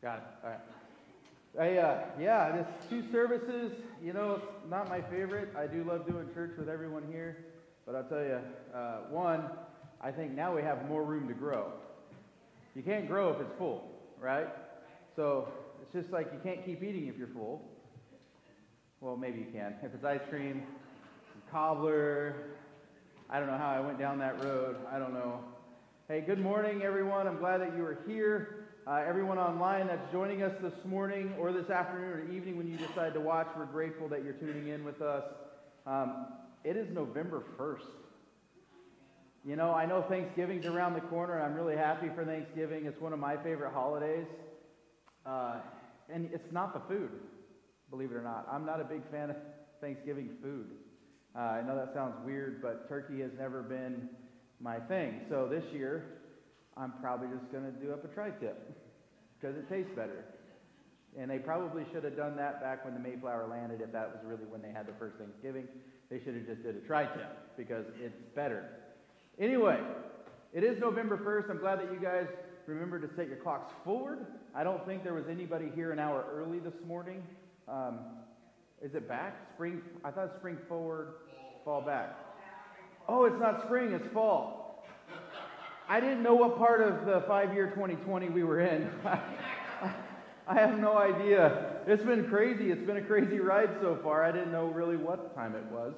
Got it. All right. I, uh, yeah, this two services, you know, it's not my favorite. I do love doing church with everyone here. But I'll tell you, uh, one, I think now we have more room to grow. You can't grow if it's full, right? So it's just like you can't keep eating if you're full. Well, maybe you can. If it's ice cream, cobbler, I don't know how I went down that road. I don't know. Hey, good morning, everyone. I'm glad that you are here. Uh, everyone online that's joining us this morning or this afternoon or evening when you decide to watch, we're grateful that you're tuning in with us. Um, it is November 1st. You know, I know Thanksgiving's around the corner, and I'm really happy for Thanksgiving. It's one of my favorite holidays. Uh, and it's not the food, believe it or not. I'm not a big fan of Thanksgiving food. Uh, I know that sounds weird, but turkey has never been my thing. So this year, I'm probably just going to do up a tri-tip because it tastes better. And they probably should have done that back when the Mayflower landed if that was really when they had the first Thanksgiving. They should have just did a tri-tip because it's better. Anyway, it is November 1st. I'm glad that you guys remember to set your clocks forward. I don't think there was anybody here an hour early this morning. Um, is it back? Spring? I thought spring forward, fall back. Oh, it's not spring, it's fall. I didn't know what part of the five year 2020 we were in. I have no idea. It's been crazy. It's been a crazy ride so far. I didn't know really what time it was.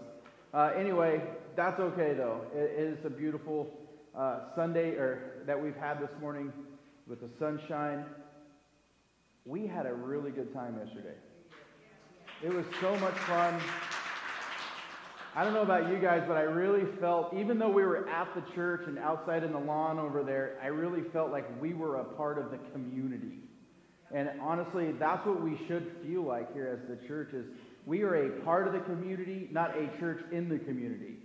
Uh, anyway, that's okay though. it, it is a beautiful uh, Sunday or that we've had this morning with the sunshine. We had a really good time yesterday. It was so much fun. I don't know about you guys, but I really felt, even though we were at the church and outside in the lawn over there, I really felt like we were a part of the community. And honestly, that's what we should feel like here as the church is we are a part of the community, not a church in the community.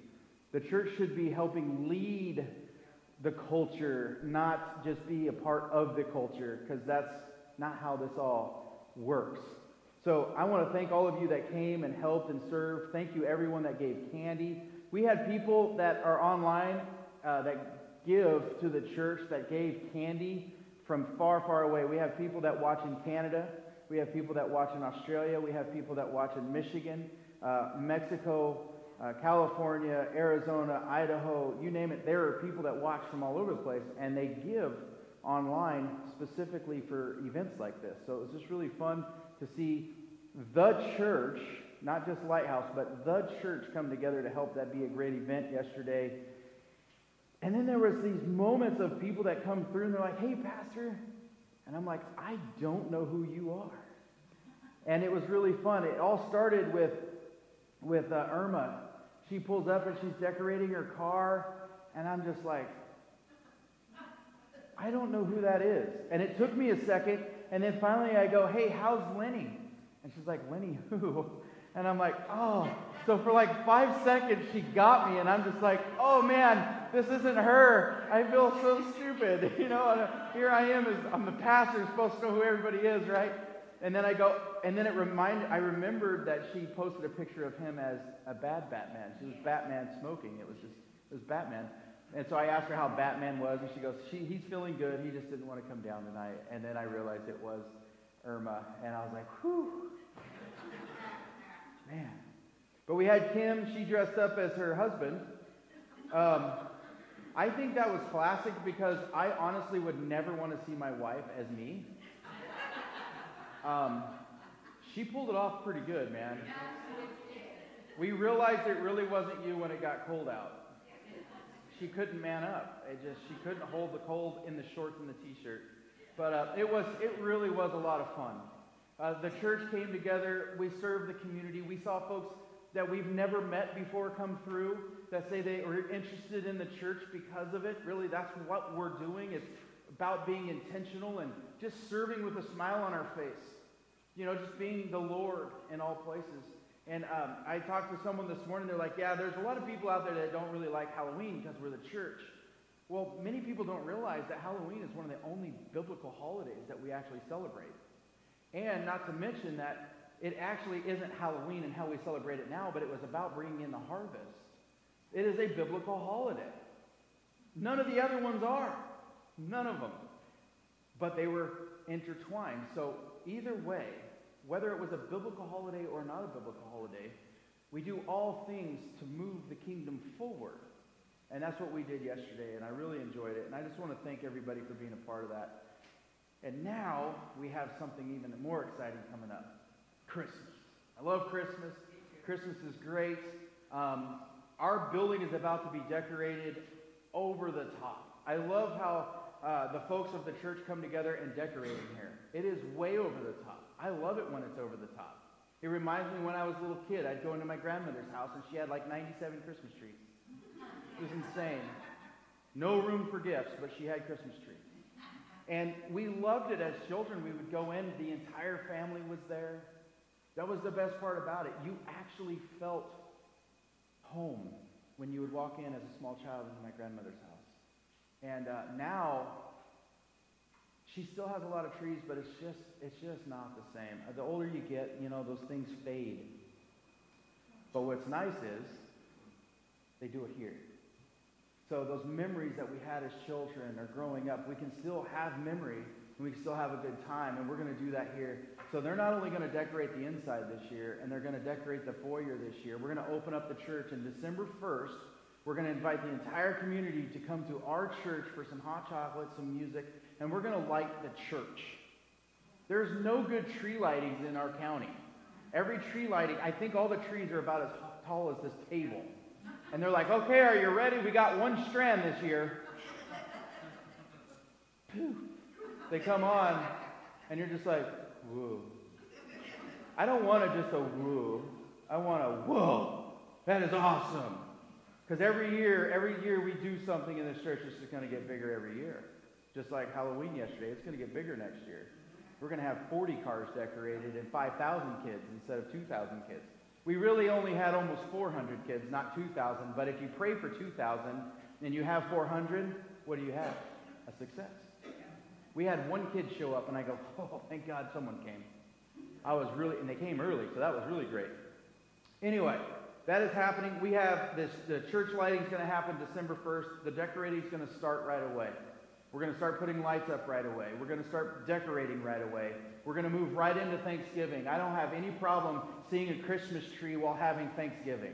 The church should be helping lead the culture, not just be a part of the culture, because that's not how this all works. So I want to thank all of you that came and helped and served. Thank you, everyone that gave candy. We had people that are online uh, that give to the church that gave candy from far, far away. We have people that watch in Canada. We have people that watch in Australia. We have people that watch in Michigan, uh, Mexico, uh, California, Arizona, Idaho, you name it. There are people that watch from all over the place, and they give online specifically for events like this. So it was just really fun to see the church, not just Lighthouse, but the church come together to help that be a great event yesterday. And then there was these moments of people that come through and they're like, "Hey, pastor," and I'm like, "I don't know who you are." And it was really fun. It all started with with uh, Irma. She pulls up and she's decorating her car, and I'm just like, I don't know who that is. And it took me a second, and then finally I go, hey, how's Lenny? And she's like, Lenny who? And I'm like, oh. So for like five seconds, she got me, and I'm just like, oh man, this isn't her. I feel so stupid. You know, uh, here I am, as I'm the pastor, supposed to know who everybody is, right? And then I go, and then it reminded, I remembered that she posted a picture of him as a bad Batman. She was Batman smoking. It was just, it was Batman. And so I asked her how Batman was, and she goes, she, he's feeling good. He just didn't want to come down tonight. And then I realized it was Irma, and I was like, whew, man. But we had Kim. She dressed up as her husband. Um, I think that was classic because I honestly would never want to see my wife as me. Um, she pulled it off pretty good, man. We realized it really wasn't you when it got cold out she couldn't man up. It just she couldn't hold the cold in the shorts and the t-shirt. But uh, it was it really was a lot of fun. Uh, the church came together. We served the community. We saw folks that we've never met before come through that say they were interested in the church because of it. Really, that's what we're doing. It's about being intentional and just serving with a smile on our face. You know, just being the Lord in all places. And um, I talked to someone this morning. They're like, yeah, there's a lot of people out there that don't really like Halloween because we're the church. Well, many people don't realize that Halloween is one of the only biblical holidays that we actually celebrate. And not to mention that it actually isn't Halloween and how we celebrate it now, but it was about bringing in the harvest. It is a biblical holiday. None of the other ones are. None of them. but they were intertwined. So either way, whether it was a biblical holiday or not a biblical holiday, we do all things to move the kingdom forward. And that's what we did yesterday, and I really enjoyed it. And I just want to thank everybody for being a part of that. And now we have something even more exciting coming up Christmas. I love Christmas. Christmas is great. Um, our building is about to be decorated over the top. I love how uh, the folks of the church come together and decorate in here. It is way over the top. I love it when it's over the top. It reminds me when I was a little kid, I'd go into my grandmother's house and she had like 97 Christmas trees. It was insane. No room for gifts, but she had Christmas trees. And we loved it as children. We would go in, the entire family was there. That was the best part about it. You actually felt home when you would walk in as a small child into my grandmother's house. And uh, now, she still has a lot of trees, but it's just it's just not the same. The older you get, you know, those things fade. But what's nice is they do it here. So those memories that we had as children or growing up, we can still have memory and we can still have a good time. And we're going to do that here. So they're not only going to decorate the inside this year, and they're going to decorate the foyer this year. We're going to open up the church, and December 1st, we're going to invite the entire community to come to our church for some hot chocolate, some music, and we're going to light the church. There's no good tree lightings in our county. Every tree lighting, I think all the trees are about as tall as this table. And they're like, okay, are you ready? We got one strand this year. They come on, and you're just like, whoa. I don't want to just a whoa. I want a whoa. That is awesome. Because every year, every year we do something in this church, it's just going to get bigger every year. Just like Halloween yesterday, it's going to get bigger next year. We're going to have 40 cars decorated and 5,000 kids instead of 2,000 kids. We really only had almost 400 kids, not 2,000. But if you pray for 2,000 and you have 400, what do you have? A success. We had one kid show up, and I go, oh, thank God someone came. I was really, and they came early, so that was really great. Anyway, that is happening. We have this, the church lighting is going to happen December 1st. The decorating is going to start right away. We're going to start putting lights up right away. We're going to start decorating right away. We're going to move right into Thanksgiving. I don't have any problem seeing a Christmas tree while having Thanksgiving.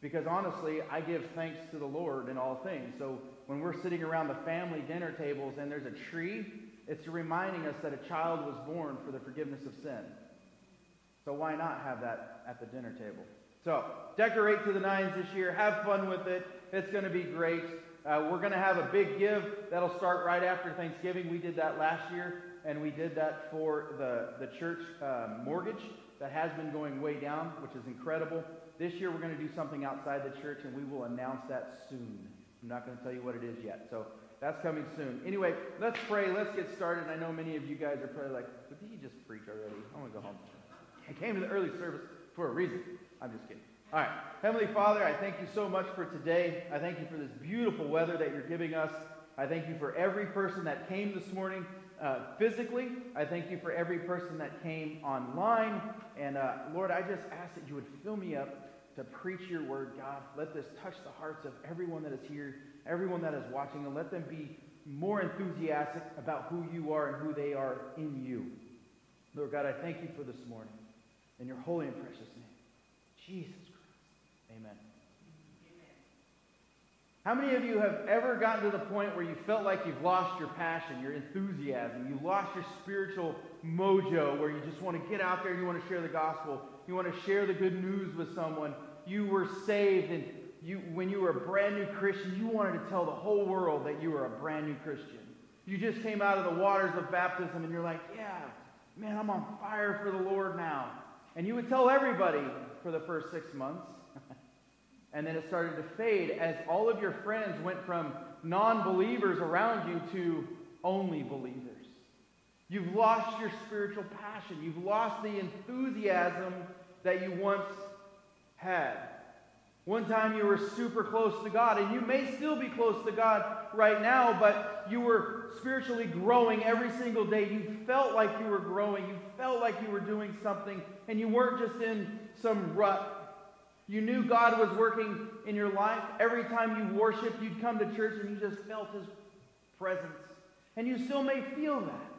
Because honestly, I give thanks to the Lord in all things. So when we're sitting around the family dinner tables and there's a tree, it's reminding us that a child was born for the forgiveness of sin. So why not have that at the dinner table? So decorate to the nines this year. Have fun with it. It's going to be great. Uh, we're going to have a big give that'll start right after Thanksgiving. We did that last year, and we did that for the, the church uh, mortgage that has been going way down, which is incredible. This year, we're going to do something outside the church, and we will announce that soon. I'm not going to tell you what it is yet. So that's coming soon. Anyway, let's pray. Let's get started. I know many of you guys are probably like, but did he just preach already? I want to go home. I came to the early service for a reason. I'm just kidding. All right. Heavenly Father, I thank you so much for today. I thank you for this beautiful weather that you're giving us. I thank you for every person that came this morning uh, physically. I thank you for every person that came online. And uh, Lord, I just ask that you would fill me up to preach your word, God. Let this touch the hearts of everyone that is here, everyone that is watching, and let them be more enthusiastic about who you are and who they are in you. Lord God, I thank you for this morning. In your holy and precious name, Jesus. Amen. How many of you have ever gotten to the point where you felt like you've lost your passion, your enthusiasm, you lost your spiritual mojo, where you just want to get out there and you want to share the gospel, you want to share the good news with someone, you were saved, and you, when you were a brand new Christian, you wanted to tell the whole world that you were a brand new Christian. You just came out of the waters of baptism and you're like, yeah, man, I'm on fire for the Lord now. And you would tell everybody for the first six months. And then it started to fade as all of your friends went from non believers around you to only believers. You've lost your spiritual passion. You've lost the enthusiasm that you once had. One time you were super close to God, and you may still be close to God right now, but you were spiritually growing every single day. You felt like you were growing. You felt like you were doing something, and you weren't just in some rut you knew God was working in your life. Every time you worshiped, you'd come to church and you just felt His presence. And you still may feel that.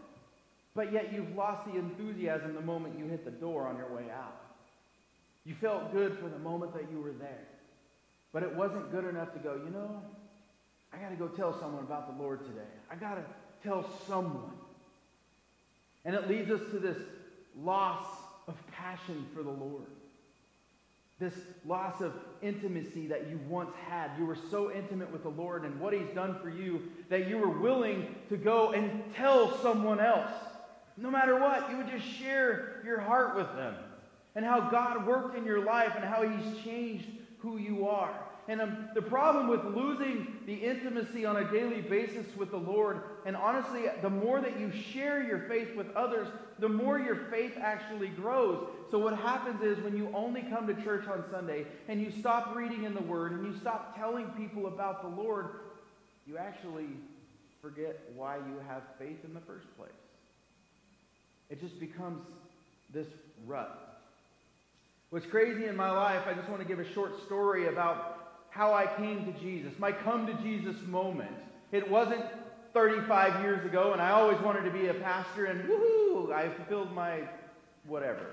But yet you've lost the enthusiasm the moment you hit the door on your way out. You felt good for the moment that you were there. But it wasn't good enough to go, you know, I got to go tell someone about the Lord today. I got to tell someone. And it leads us to this loss of passion for the Lord. This loss of intimacy that you once had. You were so intimate with the Lord and what He's done for you that you were willing to go and tell someone else. No matter what, you would just share your heart with them and how God worked in your life and how He's changed who you are. And um, the problem with losing the intimacy on a daily basis with the Lord, and honestly, the more that you share your faith with others, the more your faith actually grows. So, what happens is when you only come to church on Sunday and you stop reading in the Word and you stop telling people about the Lord, you actually forget why you have faith in the first place. It just becomes this rut. What's crazy in my life, I just want to give a short story about how I came to Jesus, my come to Jesus moment. It wasn't 35 years ago, and I always wanted to be a pastor, and woohoo, I fulfilled my whatever.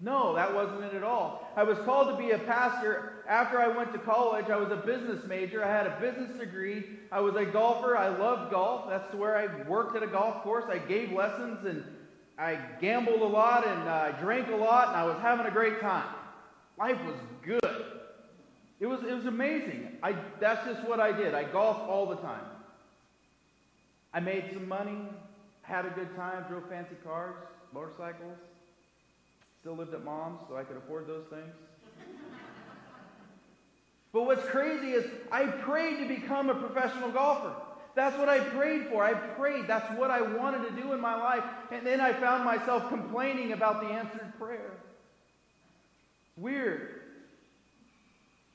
No, that wasn't it at all. I was called to be a pastor after I went to college. I was a business major. I had a business degree. I was a golfer. I loved golf. That's where I worked at a golf course. I gave lessons and I gambled a lot and I uh, drank a lot and I was having a great time. Life was good. It was, it was amazing. I, that's just what I did. I golfed all the time. I made some money, had a good time, drove fancy cars, motorcycles. Still lived at mom's, so I could afford those things. but what's crazy is I prayed to become a professional golfer. That's what I prayed for. I prayed. That's what I wanted to do in my life. And then I found myself complaining about the answered prayer. It's Weird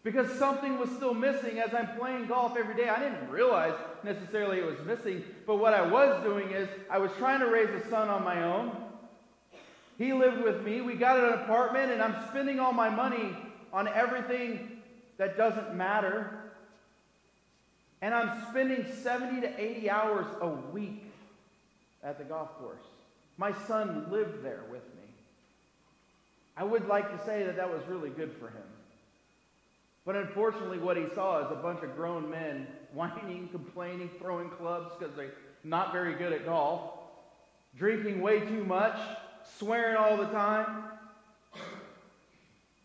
because something was still missing as I'm playing golf every day. I didn't realize necessarily it was missing, but what I was doing is I was trying to raise a son on my own. He lived with me. We got an apartment, and I'm spending all my money on everything that doesn't matter. And I'm spending 70 to 80 hours a week at the golf course. My son lived there with me. I would like to say that that was really good for him. But unfortunately, what he saw is a bunch of grown men whining, complaining, throwing clubs because they're not very good at golf, drinking way too much, swearing all the time,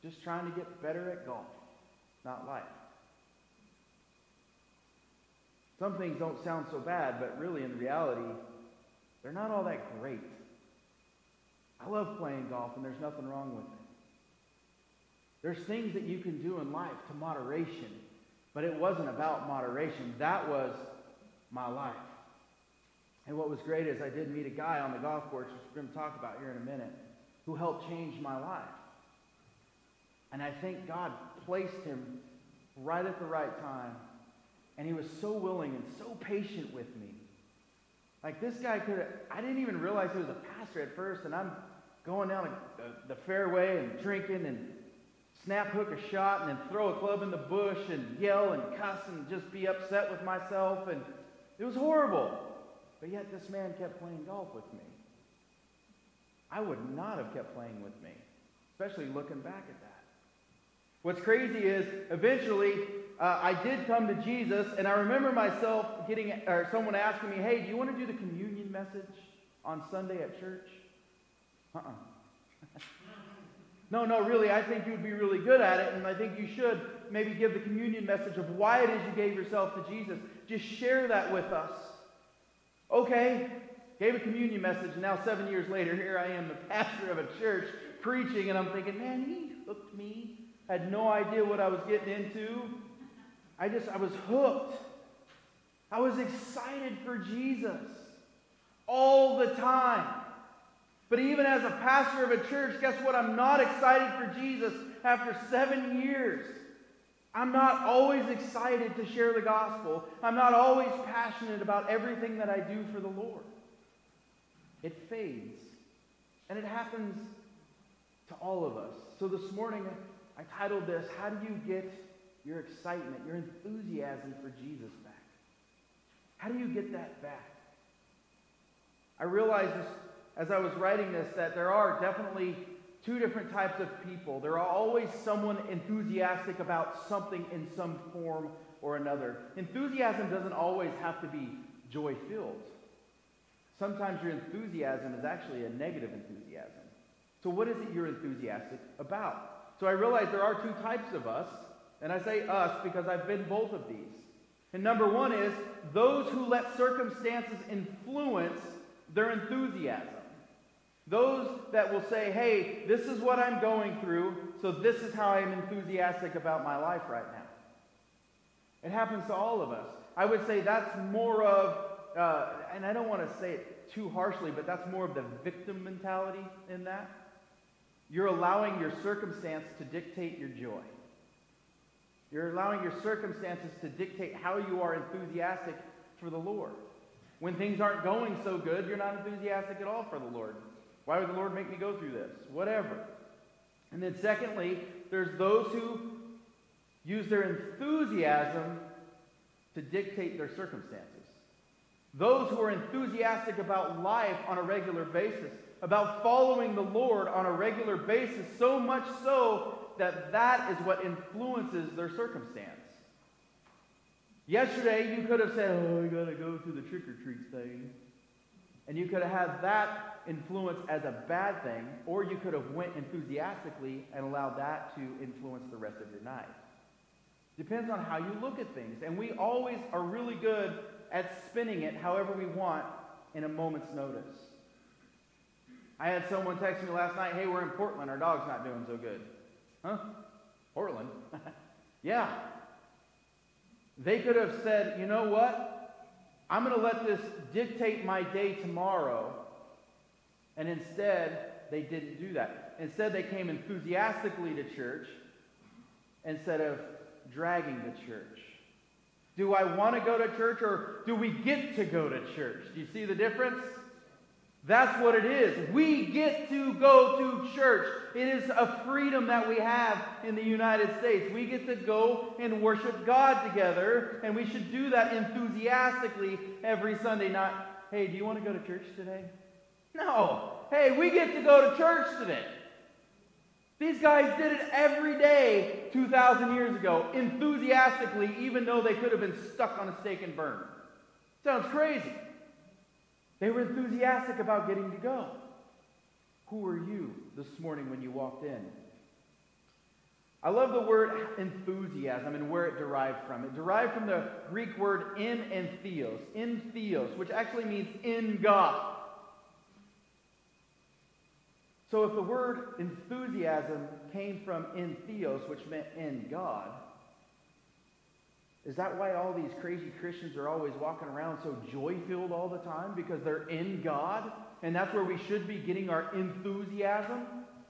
just trying to get better at golf, not life. Some things don't sound so bad, but really, in reality, they're not all that great. I love playing golf, and there's nothing wrong with it. There's things that you can do in life to moderation, but it wasn't about moderation. That was my life. And what was great is I did meet a guy on the golf course, which we're going to talk about here in a minute, who helped change my life. And I think God placed him right at the right time. And he was so willing and so patient with me. Like this guy could have, I didn't even realize he was a pastor at first. And I'm going down the, the fairway and drinking and snap hook a shot and then throw a club in the bush and yell and cuss and just be upset with myself. And it was horrible. But yet this man kept playing golf with me. I would not have kept playing with me, especially looking back at that. What's crazy is eventually uh, I did come to Jesus, and I remember myself getting, or someone asking me, "Hey, do you want to do the communion message on Sunday at church?" Uh-uh. No, no, really, I think you'd be really good at it, and I think you should maybe give the communion message of why it is you gave yourself to Jesus. Just share that with us. Okay, gave a communion message, and now seven years later, here I am, the pastor of a church, preaching, and I'm thinking, man, he hooked me. Had no idea what I was getting into. I just, I was hooked. I was excited for Jesus all the time. But even as a pastor of a church, guess what? I'm not excited for Jesus after seven years. I'm not always excited to share the gospel. I'm not always passionate about everything that I do for the Lord. It fades. And it happens to all of us. So this morning, I titled this, How Do You Get Your Excitement, Your Enthusiasm for Jesus Back? How do you get that back? I realized this, as I was writing this that there are definitely two different types of people. There are always someone enthusiastic about something in some form or another. Enthusiasm doesn't always have to be joy filled. Sometimes your enthusiasm is actually a negative enthusiasm. So, what is it you're enthusiastic about? So, I realize there are two types of us, and I say us because I've been both of these. And number one is those who let circumstances influence their enthusiasm. Those that will say, hey, this is what I'm going through, so this is how I'm enthusiastic about my life right now. It happens to all of us. I would say that's more of, uh, and I don't want to say it too harshly, but that's more of the victim mentality in that. You're allowing your circumstance to dictate your joy. You're allowing your circumstances to dictate how you are enthusiastic for the Lord. When things aren't going so good, you're not enthusiastic at all for the Lord. Why would the Lord make me go through this? Whatever. And then, secondly, there's those who use their enthusiasm to dictate their circumstances. Those who are enthusiastic about life on a regular basis, about following the Lord on a regular basis, so much so that that is what influences their circumstance. Yesterday, you could have said, Oh, I got to go to the trick or treat thing. And you could have had that influence as a bad thing, or you could have went enthusiastically and allowed that to influence the rest of your night. Depends on how you look at things. And we always are really good at spinning it however we want in a moment's notice. I had someone text me last night, hey, we're in Portland. Our dog's not doing so good. Huh? Portland? yeah. They could have said, you know what? I'm going to let this dictate my day tomorrow. And instead, they didn't do that. Instead, they came enthusiastically to church instead of dragging the church. Do I want to go to church or do we get to go to church? Do you see the difference? That's what it is. We get to go to church. It is a freedom that we have in the United States. We get to go and worship God together, and we should do that enthusiastically every Sunday. Not, hey, do you want to go to church today? No. Hey, we get to go to church today. These guys did it every day 2,000 years ago, enthusiastically, even though they could have been stuck on a stake and burned. Sounds crazy. They were enthusiastic about getting to go. Who were you this morning when you walked in? I love the word enthusiasm and where it derived from. It derived from the Greek word in theos, in theos, which actually means in God. So if the word enthusiasm came from in theos, which meant in God, is that why all these crazy Christians are always walking around so joy filled all the time? Because they're in God? And that's where we should be getting our enthusiasm?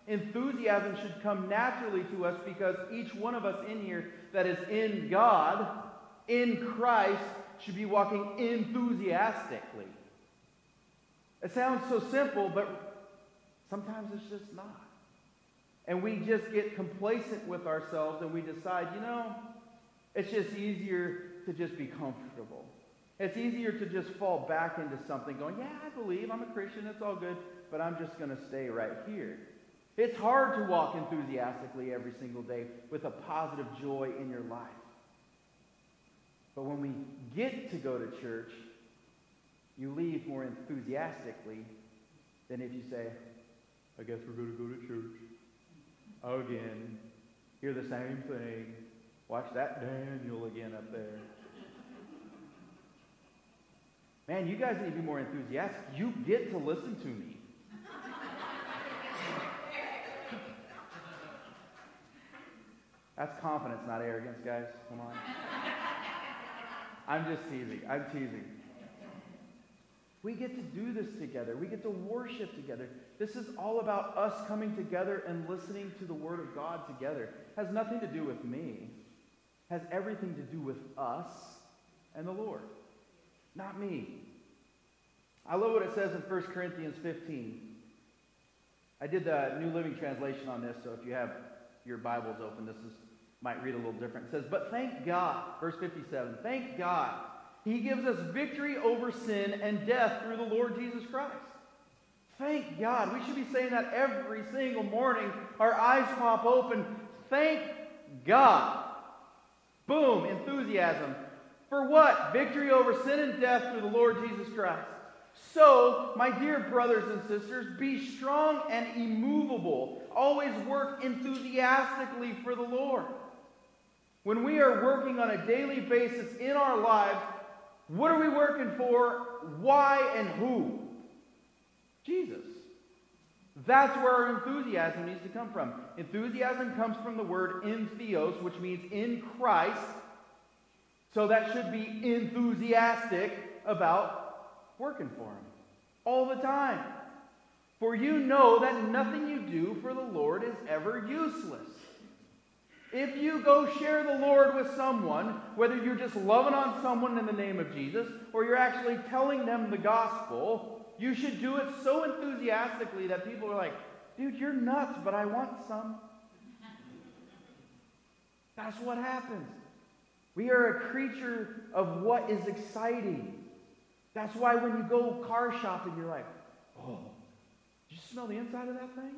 Enthusiasm should come naturally to us because each one of us in here that is in God, in Christ, should be walking enthusiastically. It sounds so simple, but sometimes it's just not. And we just get complacent with ourselves and we decide, you know, it's just easier to just be comfortable. It's easier to just fall back into something going, yeah, I believe, I'm a Christian, it's all good, but I'm just going to stay right here. It's hard to walk enthusiastically every single day with a positive joy in your life. But when we get to go to church, you leave more enthusiastically than if you say, I guess we're going to go to church again, hear the same thing, Watch that Daniel again up there. Man, you guys need to be more enthusiastic. You get to listen to me. That's confidence, not arrogance, guys. Come on. I'm just teasing. I'm teasing. We get to do this together. We get to worship together. This is all about us coming together and listening to the Word of God together. It has nothing to do with me has everything to do with us and the Lord, not me. I love what it says in 1 Corinthians 15. I did the New Living Translation on this, so if you have your Bibles open, this is, might read a little different. It says, But thank God, verse 57, thank God He gives us victory over sin and death through the Lord Jesus Christ. Thank God. We should be saying that every single morning. Our eyes pop open. Thank God. Boom, enthusiasm. For what? Victory over sin and death through the Lord Jesus Christ. So, my dear brothers and sisters, be strong and immovable. Always work enthusiastically for the Lord. When we are working on a daily basis in our lives, what are we working for? Why and who? Jesus. That's where our enthusiasm needs to come from. Enthusiasm comes from the word entheos, which means in Christ. So that should be enthusiastic about working for Him all the time. For you know that nothing you do for the Lord is ever useless. If you go share the Lord with someone, whether you're just loving on someone in the name of Jesus or you're actually telling them the gospel, you should do it so enthusiastically that people are like, dude, you're nuts, but I want some. That's what happens. We are a creature of what is exciting. That's why when you go car shopping, you're like, oh, did you smell the inside of that thing?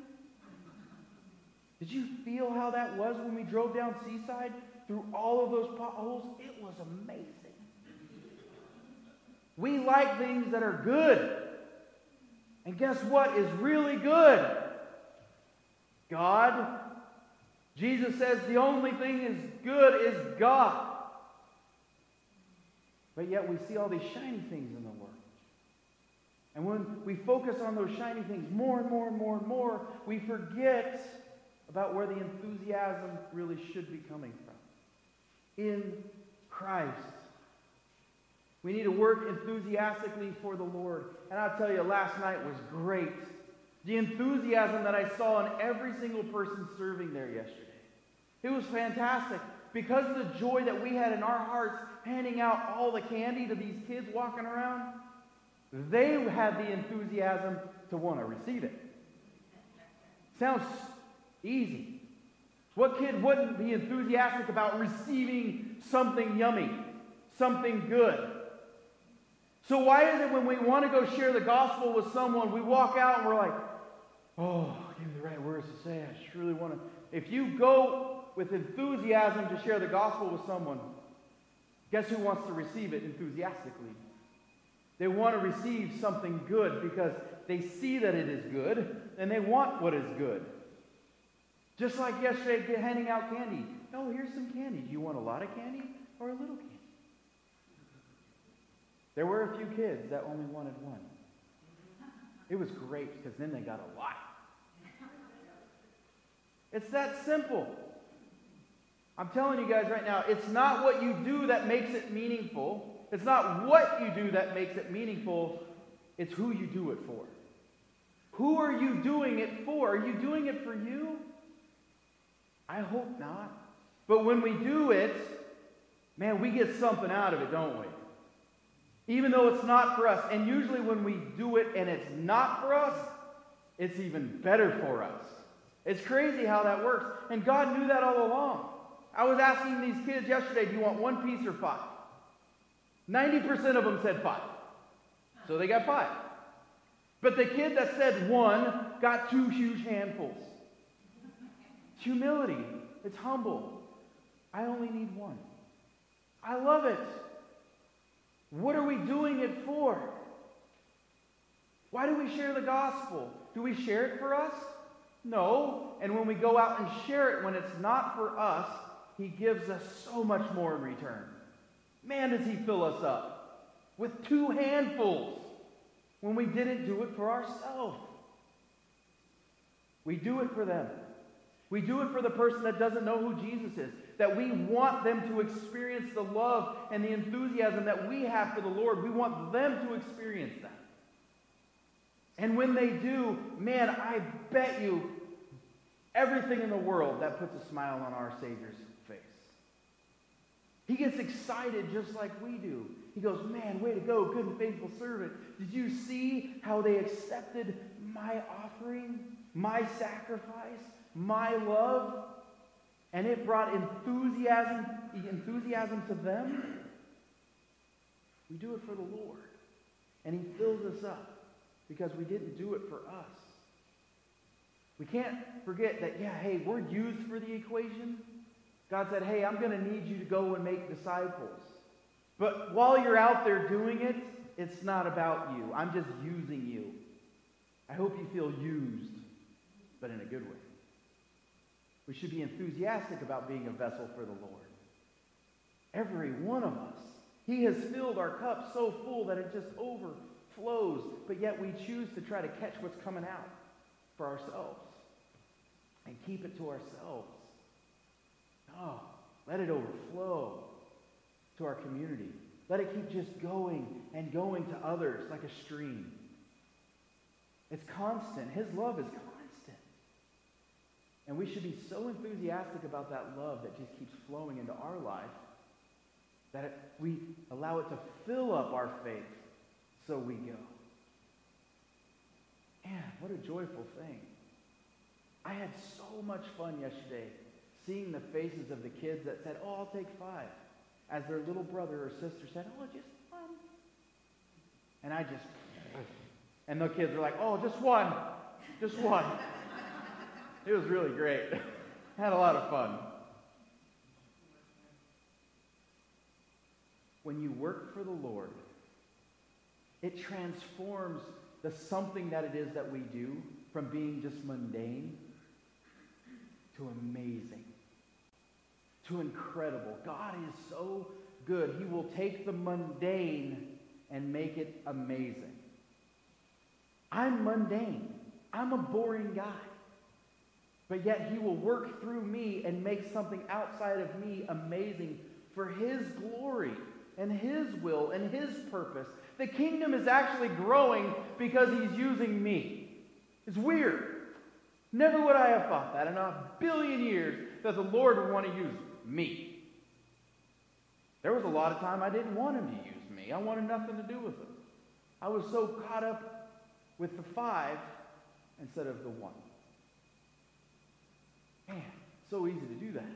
Did you feel how that was when we drove down Seaside through all of those potholes? It was amazing. We like things that are good. And guess what is really good? God. Jesus says the only thing is good is God. But yet we see all these shiny things in the world. And when we focus on those shiny things more and more and more and more, we forget about where the enthusiasm really should be coming from. In Christ. We need to work enthusiastically for the Lord. And I'll tell you, last night was great. The enthusiasm that I saw in every single person serving there yesterday. It was fantastic. Because of the joy that we had in our hearts handing out all the candy to these kids walking around, they had the enthusiasm to want to receive it. Sounds Easy. What kid wouldn't be enthusiastic about receiving something yummy, something good? So, why is it when we want to go share the gospel with someone, we walk out and we're like, oh, give me the right words to say. I just really want to. If you go with enthusiasm to share the gospel with someone, guess who wants to receive it enthusiastically? They want to receive something good because they see that it is good and they want what is good. Just like yesterday, handing out candy. Oh, here's some candy. Do you want a lot of candy or a little candy? There were a few kids that only wanted one. It was great because then they got a lot. It's that simple. I'm telling you guys right now, it's not what you do that makes it meaningful. It's not what you do that makes it meaningful. It's who you do it for. Who are you doing it for? Are you doing it for you? I hope not. But when we do it, man, we get something out of it, don't we? Even though it's not for us. And usually when we do it and it's not for us, it's even better for us. It's crazy how that works. And God knew that all along. I was asking these kids yesterday, do you want one piece or five? 90% of them said five. So they got five. But the kid that said one got two huge handfuls It's humility. It's humble. I only need one. I love it. What are we doing it for? Why do we share the gospel? Do we share it for us? No. And when we go out and share it when it's not for us, he gives us so much more in return. Man, does he fill us up with two handfuls when we didn't do it for ourselves. We do it for them. We do it for the person that doesn't know who Jesus is. That we want them to experience the love and the enthusiasm that we have for the Lord. We want them to experience that. And when they do, man, I bet you everything in the world that puts a smile on our Savior's face. He gets excited just like we do. He goes, Man, way to go, good and faithful servant. Did you see how they accepted my offering, my sacrifice? my love, and it brought enthusiasm, enthusiasm to them. We do it for the Lord. And he fills us up because we didn't do it for us. We can't forget that, yeah, hey, we're used for the equation. God said, hey, I'm going to need you to go and make disciples. But while you're out there doing it, it's not about you. I'm just using you. I hope you feel used, but in a good way. We should be enthusiastic about being a vessel for the Lord. Every one of us. He has filled our cup so full that it just overflows, but yet we choose to try to catch what's coming out for ourselves and keep it to ourselves. No, let it overflow to our community. Let it keep just going and going to others like a stream. It's constant. His love is constant. And we should be so enthusiastic about that love that just keeps flowing into our life that we allow it to fill up our faith so we go. Man, what a joyful thing. I had so much fun yesterday seeing the faces of the kids that said, Oh, I'll take five as their little brother or sister said, Oh, just one. And I just, and the kids were like, Oh, just one. Just one. It was really great. Had a lot of fun. When you work for the Lord, it transforms the something that it is that we do from being just mundane to amazing to incredible. God is so good. He will take the mundane and make it amazing. I'm mundane. I'm a boring guy. But yet he will work through me and make something outside of me amazing for his glory and his will and his purpose. The kingdom is actually growing because he's using me. It's weird. Never would I have thought that in a billion years that the Lord would want to use me. There was a lot of time I didn't want him to use me. I wanted nothing to do with him. I was so caught up with the five instead of the one. Man, so easy to do that.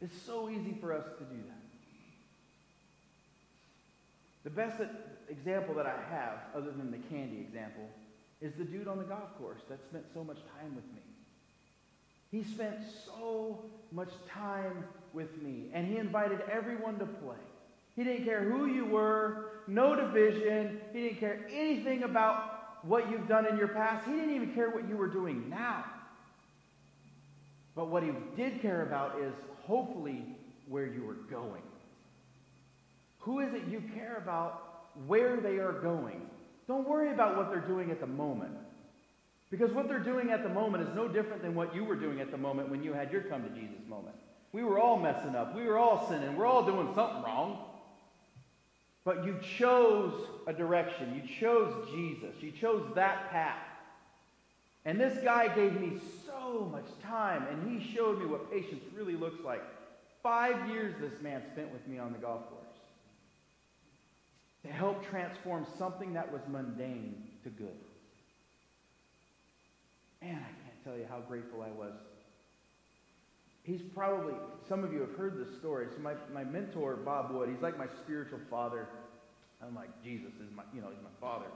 It's so easy for us to do that. The best example that I have, other than the candy example, is the dude on the golf course that spent so much time with me. He spent so much time with me, and he invited everyone to play. He didn't care who you were, no division. He didn't care anything about what you've done in your past. He didn't even care what you were doing now. But what he did care about is hopefully where you are going. Who is it you care about where they are going? Don't worry about what they're doing at the moment. Because what they're doing at the moment is no different than what you were doing at the moment when you had your come to Jesus moment. We were all messing up. We were all sinning. We're all doing something wrong. But you chose a direction. You chose Jesus. You chose that path. And this guy gave me so much time, and he showed me what patience really looks like. Five years this man spent with me on the golf course to help transform something that was mundane to good. Man, I can't tell you how grateful I was. He's probably, some of you have heard this story. So my, my mentor, Bob Wood, he's like my spiritual father. I'm like, Jesus is my, you know, he's my father.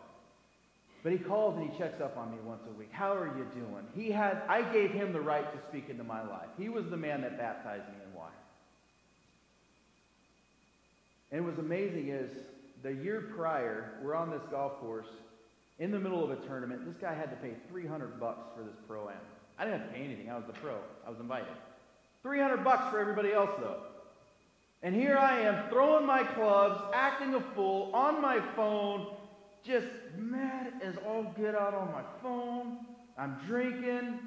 But he calls and he checks up on me once a week. How are you doing? He had, I gave him the right to speak into my life. He was the man that baptized me in water. And was amazing is the year prior, we're on this golf course, in the middle of a tournament. This guy had to pay 300 bucks for this pro am. I didn't have to pay anything. I was the pro. I was invited. 300 bucks for everybody else though. And here I am throwing my clubs, acting a fool on my phone, just mad as all get out on my phone. I'm drinking.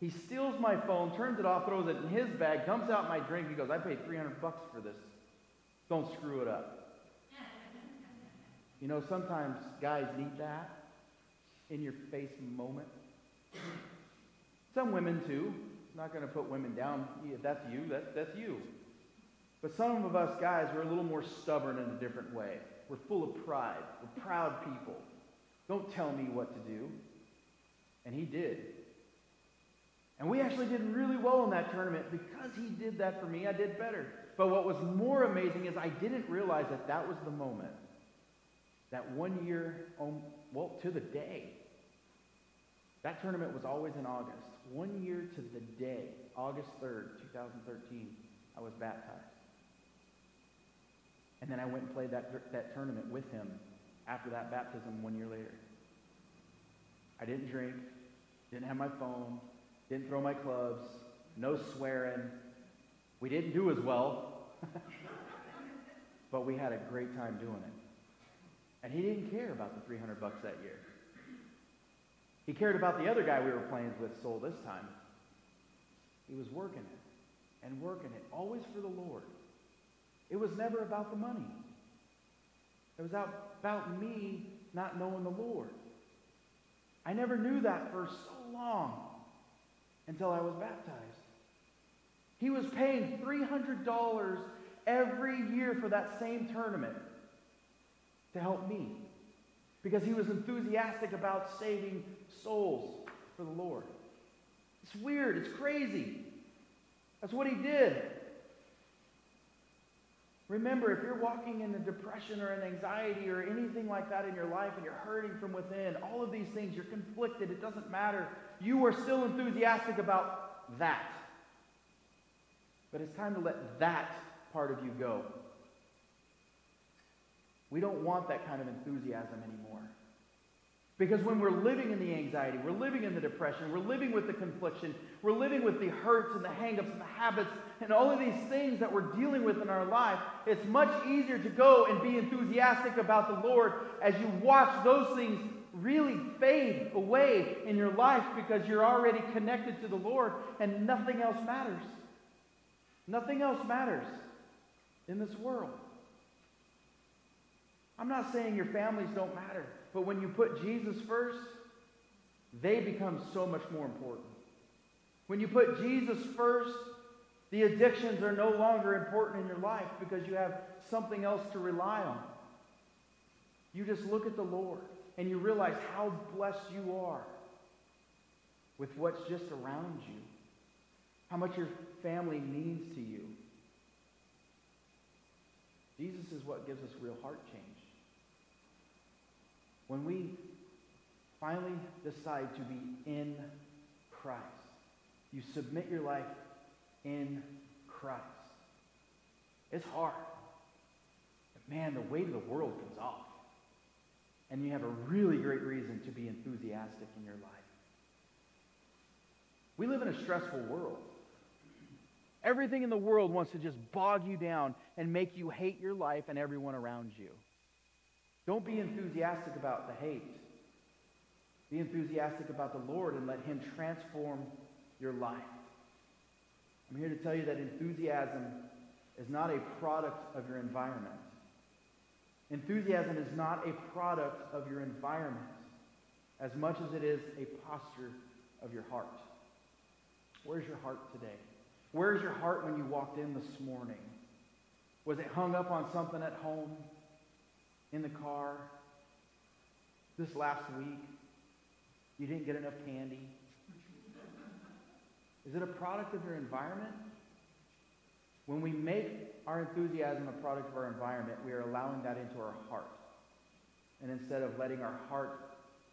He steals my phone, turns it off, throws it in his bag, dumps out my drink. He goes, I paid 300 bucks for this. Don't screw it up. You know, sometimes guys need that in your face moment. Some women too. not going to put women down. Yeah, that's you. That's, that's you. But some of us guys, we're a little more stubborn in a different way. We're full of pride. We're proud people. Don't tell me what to do. And he did. And we actually did really well in that tournament. Because he did that for me, I did better. But what was more amazing is I didn't realize that that was the moment that one year, um, well, to the day, that tournament was always in August. One year to the day, August 3rd, 2013, I was baptized. And then I went and played that, that tournament with him after that baptism one year later. I didn't drink, didn't have my phone, didn't throw my clubs, no swearing. We didn't do as well, but we had a great time doing it. And he didn't care about the 300 bucks that year. He cared about the other guy we were playing with soul this time. He was working it and working it, always for the Lord. It was never about the money. It was about me not knowing the Lord. I never knew that for so long until I was baptized. He was paying $300 every year for that same tournament to help me because he was enthusiastic about saving souls for the Lord. It's weird. It's crazy. That's what he did. Remember, if you're walking in a depression or an anxiety or anything like that in your life and you're hurting from within, all of these things, you're conflicted, it doesn't matter. You are still enthusiastic about that. But it's time to let that part of you go. We don't want that kind of enthusiasm anymore. Because when we're living in the anxiety, we're living in the depression, we're living with the confliction, we're living with the hurts and the hangups and the habits and all of these things that we're dealing with in our life, it's much easier to go and be enthusiastic about the Lord as you watch those things really fade away in your life because you're already connected to the Lord and nothing else matters. Nothing else matters in this world. I'm not saying your families don't matter. But when you put Jesus first, they become so much more important. When you put Jesus first, the addictions are no longer important in your life because you have something else to rely on. You just look at the Lord and you realize how blessed you are with what's just around you, how much your family means to you. Jesus is what gives us real heart change. When we finally decide to be in Christ, you submit your life in Christ. It's hard. But man, the weight of the world comes off. And you have a really great reason to be enthusiastic in your life. We live in a stressful world. Everything in the world wants to just bog you down and make you hate your life and everyone around you. Don't be enthusiastic about the hate. Be enthusiastic about the Lord and let Him transform your life. I'm here to tell you that enthusiasm is not a product of your environment. Enthusiasm is not a product of your environment as much as it is a posture of your heart. Where's your heart today? Where's your heart when you walked in this morning? Was it hung up on something at home? In the car this last week? You didn't get enough candy? Is it a product of your environment? When we make our enthusiasm a product of our environment, we are allowing that into our heart. And instead of letting our heart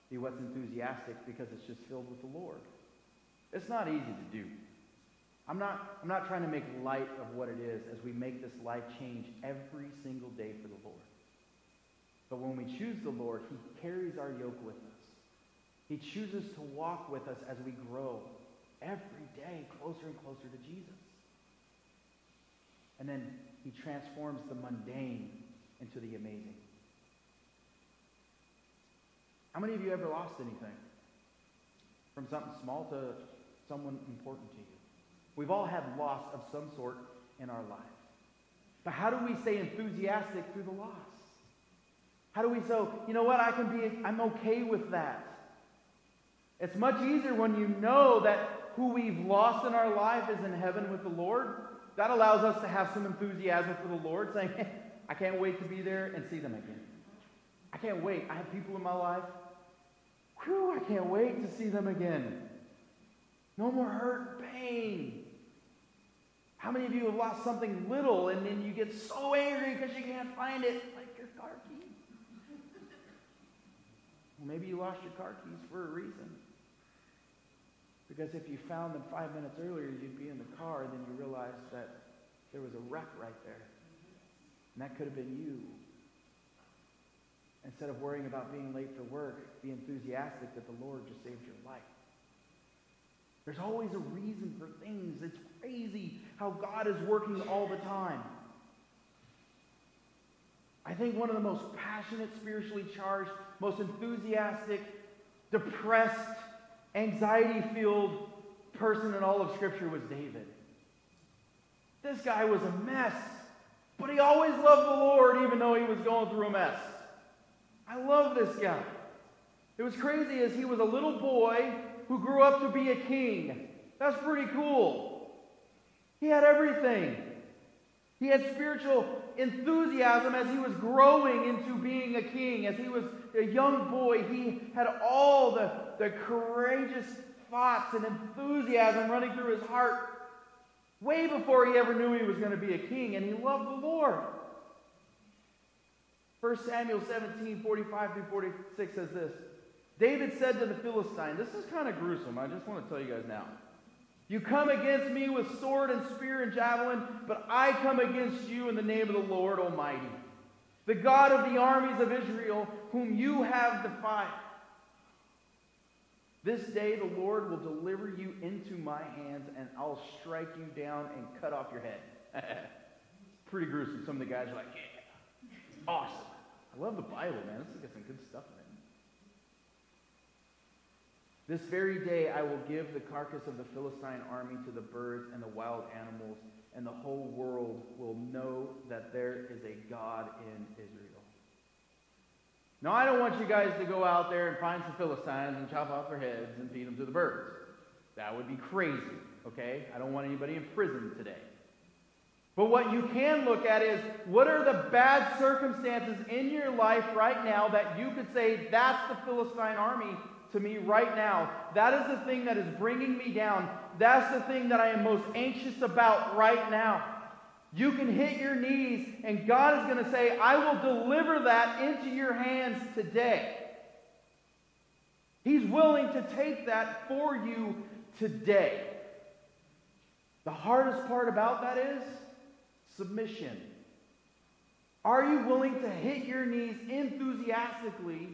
be what's enthusiastic because it's just filled with the Lord. It's not easy to do. I'm not, I'm not trying to make light of what it is as we make this life change every single day for the Lord. But when we choose the Lord, he carries our yoke with us. He chooses to walk with us as we grow every day closer and closer to Jesus. And then he transforms the mundane into the amazing. How many of you ever lost anything? From something small to someone important to you. We've all had loss of some sort in our life. But how do we stay enthusiastic through the loss? How do we so, you know what, I can be, I'm okay with that. It's much easier when you know that who we've lost in our life is in heaven with the Lord. That allows us to have some enthusiasm for the Lord, saying, I can't wait to be there and see them again. I can't wait. I have people in my life. Whew, I can't wait to see them again. No more hurt, pain. How many of you have lost something little and then you get so angry because you can't find it, like your car key? Maybe you lost your car keys for a reason. Because if you found them five minutes earlier, you'd be in the car, and then you realize that there was a wreck right there. And that could have been you. Instead of worrying about being late for work, be enthusiastic that the Lord just saved your life. There's always a reason for things. It's crazy how God is working all the time. I think one of the most passionate, spiritually charged, most enthusiastic, depressed, anxiety filled person in all of Scripture was David. This guy was a mess, but he always loved the Lord even though he was going through a mess. I love this guy. It was crazy as he was a little boy who grew up to be a king. That's pretty cool. He had everything. He had spiritual enthusiasm as he was growing into being a king. As he was a young boy, he had all the, the courageous thoughts and enthusiasm running through his heart way before he ever knew he was going to be a king, and he loved the Lord. 1 Samuel 17, 45 through 46 says this David said to the Philistine, This is kind of gruesome. I just want to tell you guys now. You come against me with sword and spear and javelin, but I come against you in the name of the Lord Almighty, the God of the armies of Israel, whom you have defied. This day the Lord will deliver you into my hands, and I'll strike you down and cut off your head. Pretty gruesome. Some of the guys are like, yeah, awesome. I love the Bible, man. This has got some good stuff in it. This very day I will give the carcass of the Philistine army to the birds and the wild animals, and the whole world will know that there is a God in Israel. Now, I don't want you guys to go out there and find some Philistines and chop off their heads and feed them to the birds. That would be crazy, okay? I don't want anybody in prison today. But what you can look at is what are the bad circumstances in your life right now that you could say, that's the Philistine army to me right now. That is the thing that is bringing me down. That's the thing that I am most anxious about right now. You can hit your knees, and God is going to say, I will deliver that into your hands today. He's willing to take that for you today. The hardest part about that is submission. Are you willing to hit your knees enthusiastically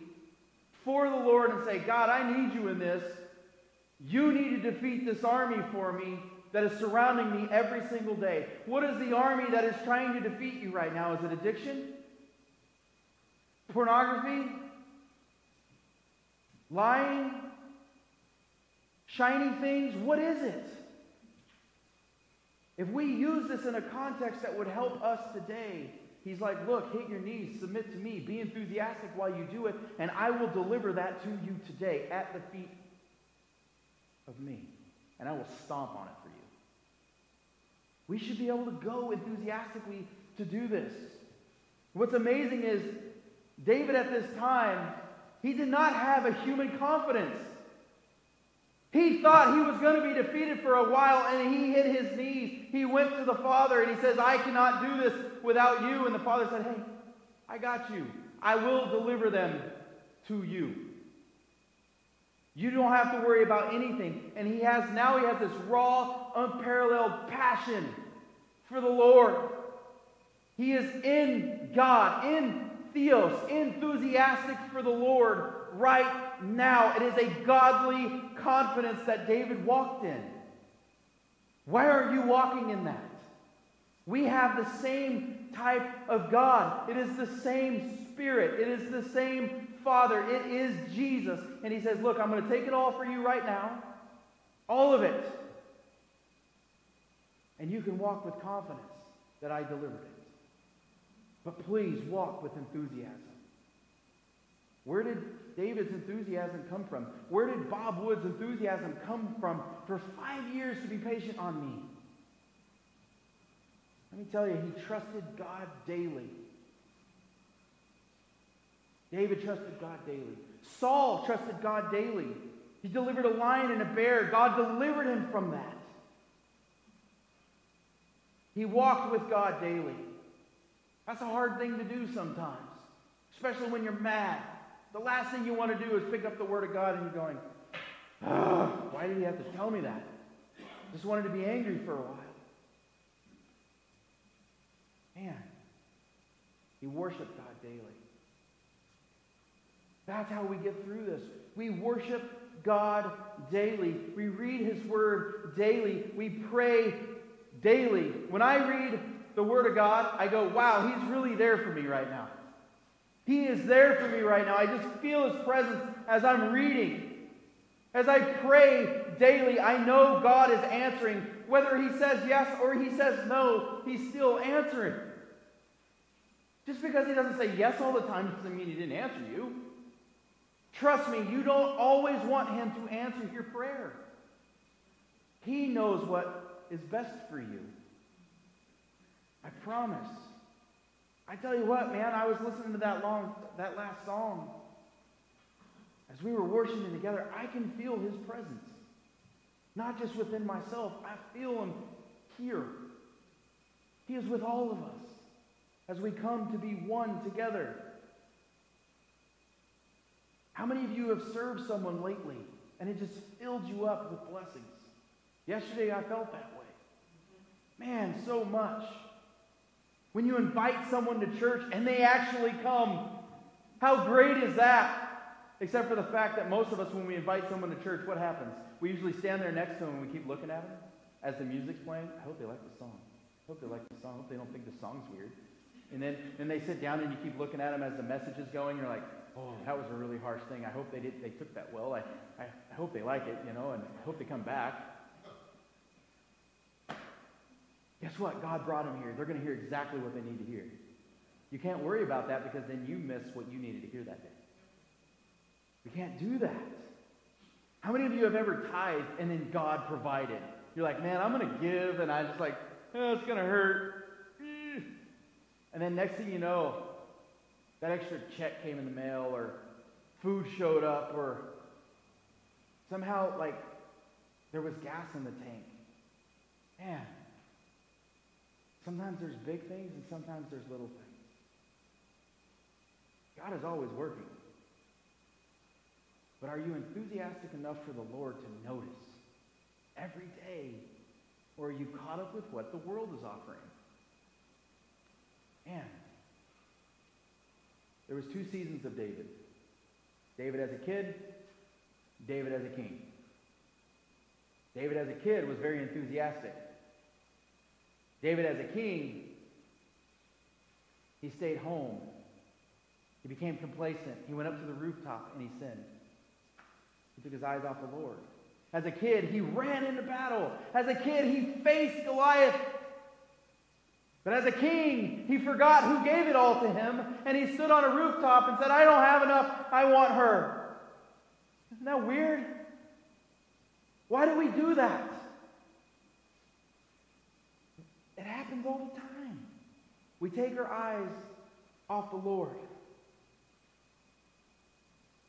for the Lord and say, God, I need you in this. You need to defeat this army for me that is surrounding me every single day. What is the army that is trying to defeat you right now? Is it addiction? Pornography? Lying? Shiny things? What is it? If we use this in a context that would help us today, He's like, look, hit your knees, submit to me, be enthusiastic while you do it, and I will deliver that to you today at the feet of me. And I will stomp on it for you. We should be able to go enthusiastically to do this. What's amazing is David at this time, he did not have a human confidence. He thought he was going to be defeated for a while, and he hit his knees. He went to the Father, and he says, I cannot do this without you. And the Father said, Hey, I got you. I will deliver them to you. You don't have to worry about anything. And he has now he has this raw, unparalleled passion for the Lord. He is in God, in Theos, enthusiastic for the Lord right now. It is a godly confidence that David walked in. Why aren't you walking in that? We have the same type of God. It is the same Spirit. It is the same Father. It is Jesus. And He says, Look, I'm going to take it all for you right now. All of it. And you can walk with confidence that I delivered it. But please walk with enthusiasm. Where did David's enthusiasm come from? Where did Bob Wood's enthusiasm come from for five years to be patient on me? Let me tell you, he trusted God daily. David trusted God daily. Saul trusted God daily. He delivered a lion and a bear. God delivered him from that. He walked with God daily. That's a hard thing to do sometimes, especially when you're mad The last thing you want to do is pick up the Word of God and you're going, why did he have to tell me that? Just wanted to be angry for a while. Man, he worshiped God daily. That's how we get through this. We worship God daily. We read His Word daily. We pray daily. When I read the Word of God, I go, wow, He's really there for me right now. He is there for me right now. I just feel His presence as I'm reading. As I pray daily, I know God is answering. Whether He says yes or He says no, He's still answering. Just because He doesn't say yes all the time doesn't mean He didn't answer you. Trust me, you don't always want Him to answer your prayer. He knows what is best for you. I promise. I tell you what, man, I was listening to that long that last song. As we were worshiping together, I can feel his presence. Not just within myself, I feel him here. He is with all of us as we come to be one together. How many of you have served someone lately and it just filled you up with blessings? Yesterday I felt that way. Man, so much. When you invite someone to church and they actually come, how great is that? Except for the fact that most of us, when we invite someone to church, what happens? We usually stand there next to them and we keep looking at them as the music's playing. I hope they like the song. I hope they like the song. I hope they don't think the song's weird. And then, then they sit down and you keep looking at them as the message is going. You're like, oh, that was a really harsh thing. I hope they did. They took that well. I, I, I hope they like it, you know, and I hope they come back. Guess what? God brought them here. They're going to hear exactly what they need to hear. You can't worry about that because then you miss what you needed to hear that day. We can't do that. How many of you have ever tithed and then God provided? You're like, man, I'm going to give, and I just like, oh, it's going to hurt. And then next thing you know, that extra check came in the mail, or food showed up, or somehow, like, there was gas in the tank. Man, sometimes there's big things, and sometimes there's little things. God is always working. But are you enthusiastic enough for the Lord to notice every day? Or are you caught up with what the world is offering? Man, there was two seasons of David. David as a kid, David as a king. David as a kid was very enthusiastic. David as a king, he stayed home. He became complacent. He went up to the rooftop and he sinned. He took his eyes off the Lord. As a kid, he ran into battle. As a kid, he faced Goliath. But as a king, he forgot who gave it all to him, and he stood on a rooftop and said, I don't have enough, I want her. Isn't that weird? Why do we do that? It happens all the time. We take our eyes off the Lord.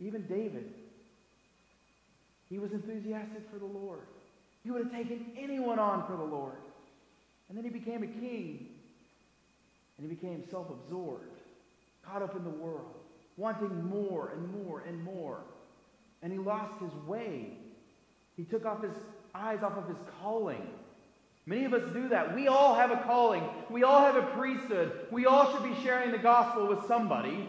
Even David he was enthusiastic for the Lord. He would have taken anyone on for the Lord. And then he became a king. And he became self absorbed, caught up in the world, wanting more and more and more. And he lost his way. He took off his eyes off of his calling. Many of us do that. We all have a calling. We all have a priesthood. We all should be sharing the gospel with somebody.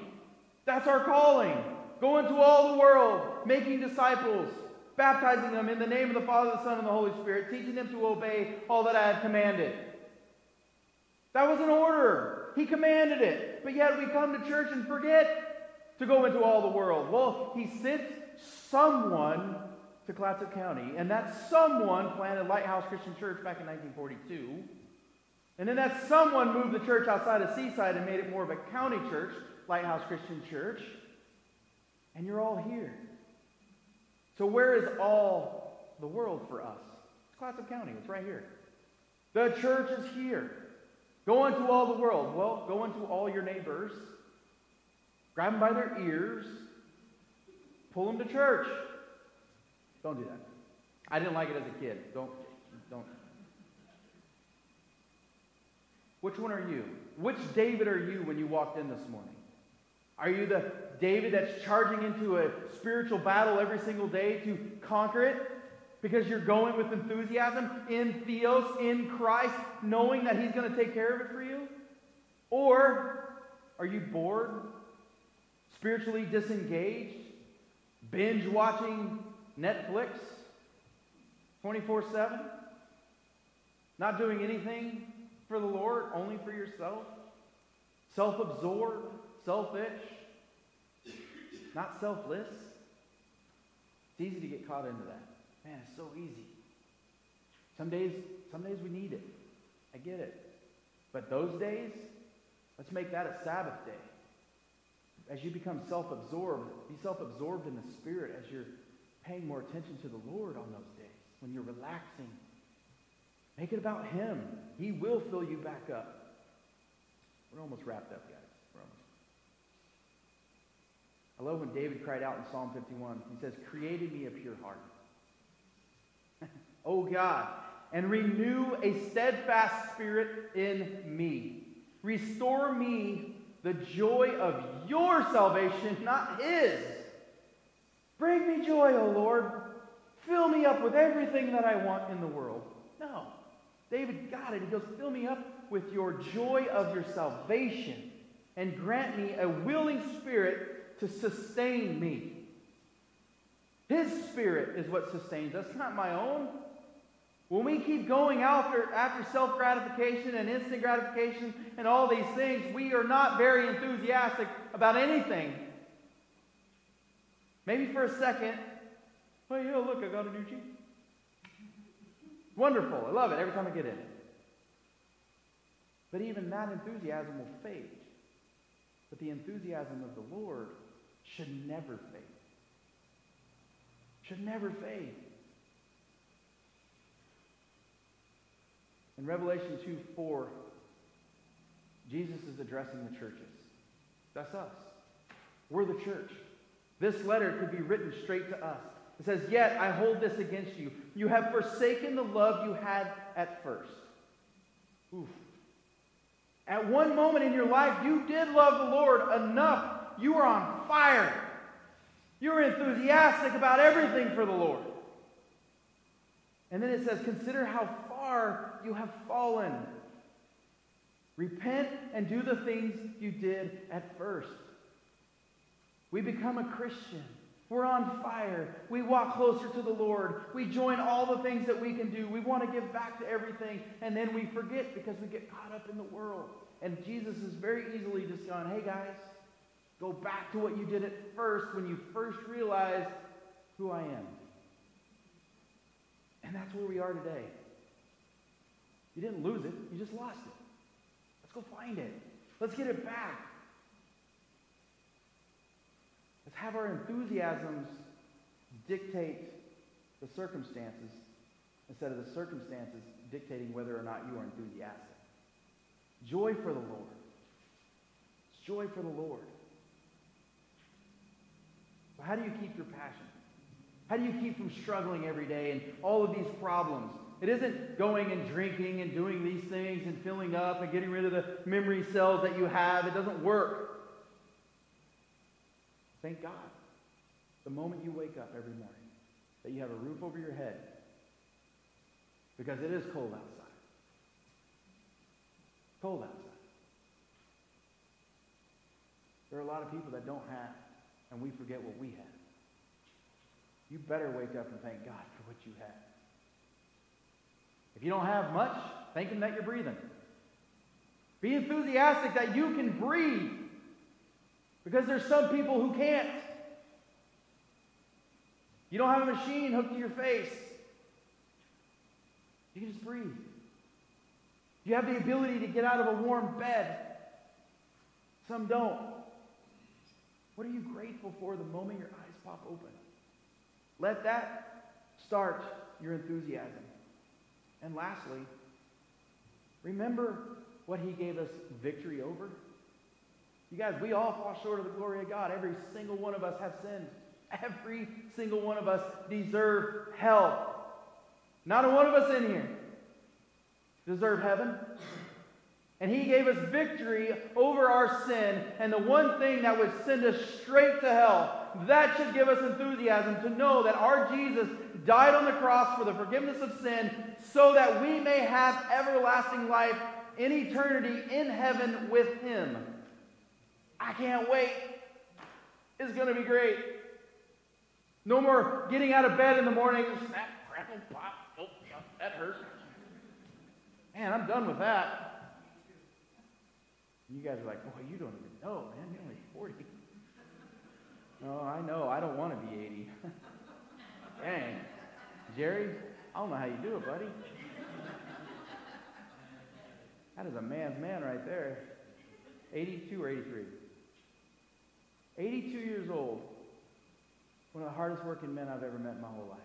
That's our calling. Go into all the world, making disciples, baptizing them in the name of the Father, the Son, and the Holy Spirit, teaching them to obey all that I have commanded. That was an order. He commanded it. But yet we come to church and forget to go into all the world. Well, he sent someone to Clatsop County, and that someone planted Lighthouse Christian Church back in 1942. And then that someone moved the church outside of Seaside and made it more of a county church, Lighthouse Christian Church. And you're all here. So, where is all the world for us? It's Clatsop County. It's right here. The church is here. Go into all the world. Well, go into all your neighbors. Grab them by their ears. Pull them to church. Don't do that. I didn't like it as a kid. Don't, don't. Which one are you? Which David are you when you walked in this morning? Are you the David that's charging into a spiritual battle every single day to conquer it? Because you're going with enthusiasm in Theos, in Christ, knowing that He's going to take care of it for you? Or are you bored, spiritually disengaged, binge watching Netflix 24 7? Not doing anything for the Lord, only for yourself? Self absorbed, selfish, not selfless? It's easy to get caught into that. Man, it's so easy. Some days, some days we need it. I get it. But those days, let's make that a Sabbath day. As you become self-absorbed, be self-absorbed in the Spirit as you're paying more attention to the Lord on those days. When you're relaxing, make it about Him. He will fill you back up. We're almost wrapped up, guys. We're almost. I love when David cried out in Psalm 51. He says, "Created me a pure heart." O oh, God, and renew a steadfast spirit in me. Restore me the joy of your salvation, not his. Me joy, O Lord. Fill me up with everything that I want in the world. No. David got it. He goes, Fill me up with your joy of your salvation and grant me a willing spirit to sustain me. His spirit is what sustains us, not my own. When we keep going after, after self gratification and instant gratification and all these things, we are not very enthusiastic about anything. Maybe for a second, oh, yeah, look, I got a new Jeep. Wonderful. I love it every time I get in. But even that enthusiasm will fade. But the enthusiasm of the Lord should never fade. Should never fade. In Revelation 2 4, Jesus is addressing the churches. That's us. We're the church. This letter could be written straight to us. It says, Yet I hold this against you. You have forsaken the love you had at first. Oof. At one moment in your life, you did love the Lord enough. You were on fire. You were enthusiastic about everything for the Lord. And then it says, Consider how far you have fallen. Repent and do the things you did at first. We become a Christian. We're on fire. We walk closer to the Lord. We join all the things that we can do. We want to give back to everything. And then we forget because we get caught up in the world. And Jesus is very easily just going, hey guys, go back to what you did at first when you first realized who I am. And that's where we are today. You didn't lose it, you just lost it. Let's go find it. Let's get it back. Let's have our enthusiasms dictate the circumstances instead of the circumstances dictating whether or not you are enthusiastic. Joy for the Lord. It's joy for the Lord. But how do you keep your passion? How do you keep from struggling every day and all of these problems? It isn't going and drinking and doing these things and filling up and getting rid of the memory cells that you have. It doesn't work. Thank God. The moment you wake up every morning, that you have a roof over your head. Because it is cold outside. Cold outside. There are a lot of people that don't have, and we forget what we have. You better wake up and thank God for what you have. If you don't have much, thank Him that you're breathing. Be enthusiastic that you can breathe. Because there's some people who can't. You don't have a machine hooked to your face. You can just breathe. You have the ability to get out of a warm bed. Some don't. What are you grateful for the moment your eyes pop open? Let that start your enthusiasm. And lastly, remember what he gave us victory over? You guys, we all fall short of the glory of God. Every single one of us have sinned. Every single one of us deserve hell. Not a one of us in here deserve heaven. And he gave us victory over our sin. And the one thing that would send us straight to hell, that should give us enthusiasm to know that our Jesus died on the cross for the forgiveness of sin so that we may have everlasting life in eternity in heaven with him. I can't wait. It's going to be great. No more getting out of bed in the morning, snap, crackle, pop. Oh, that hurt. Man, I'm done with that. You guys are like, boy, you don't even know, man. You're only 40. Oh, I know. I don't want to be 80. Dang. Jerry, I don't know how you do it, buddy. That is a man's man right there. 82 or 83? 82 years old. One of the hardest working men I've ever met in my whole life.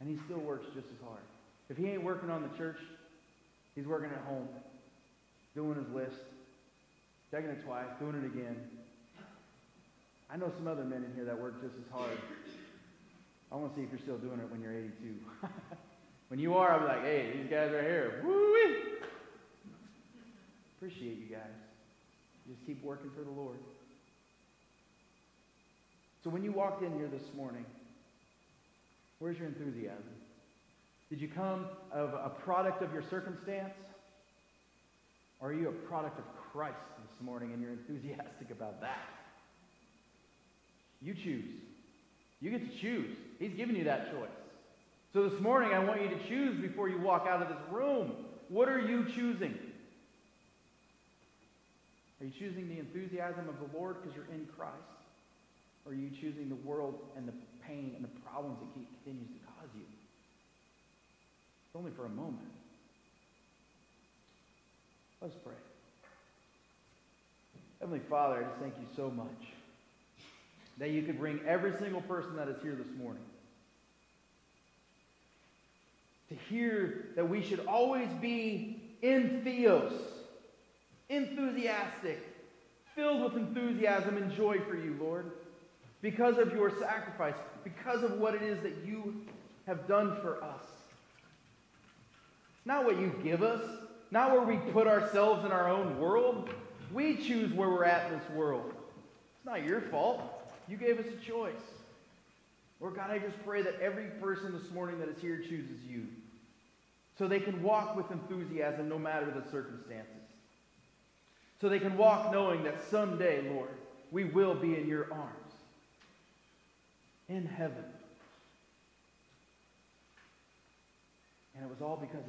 And he still works just as hard. If he ain't working on the church, he's working at home, doing his list, checking it twice, doing it again. I know some other men in here that work just as hard. I want to see if you're still doing it when you're 82. when you are, I'll be like, hey, these guys are here. Woo-wee! Appreciate you guys. Just keep working for the Lord. So when you walked in here this morning, where's your enthusiasm? Did you come of a product of your circumstance? Or are you a product of Christ this morning and you're enthusiastic about that? You choose. You get to choose. He's given you that choice. So this morning, I want you to choose before you walk out of this room. What are you choosing? Are you choosing the enthusiasm of the Lord because you're in Christ? Or are you choosing the world and the pain and the problems he continues to cause you? It's only for a moment. Let's pray. Heavenly Father, I just thank you so much that you could bring every single person that is here this morning to hear that we should always be in theos, enthusiastic, filled with enthusiasm and joy for you, Lord, because of your sacrifice, because of what it is that you have done for us. It's not what you give us, not where we put ourselves in our own world. We choose where we're at in this world. It's not your fault. You gave us a choice. Lord God, I just pray that every person this morning that is here chooses you so they can walk with enthusiasm no matter the circumstances. So they can walk knowing that someday, Lord, we will be in your arms in heaven. And it was all because of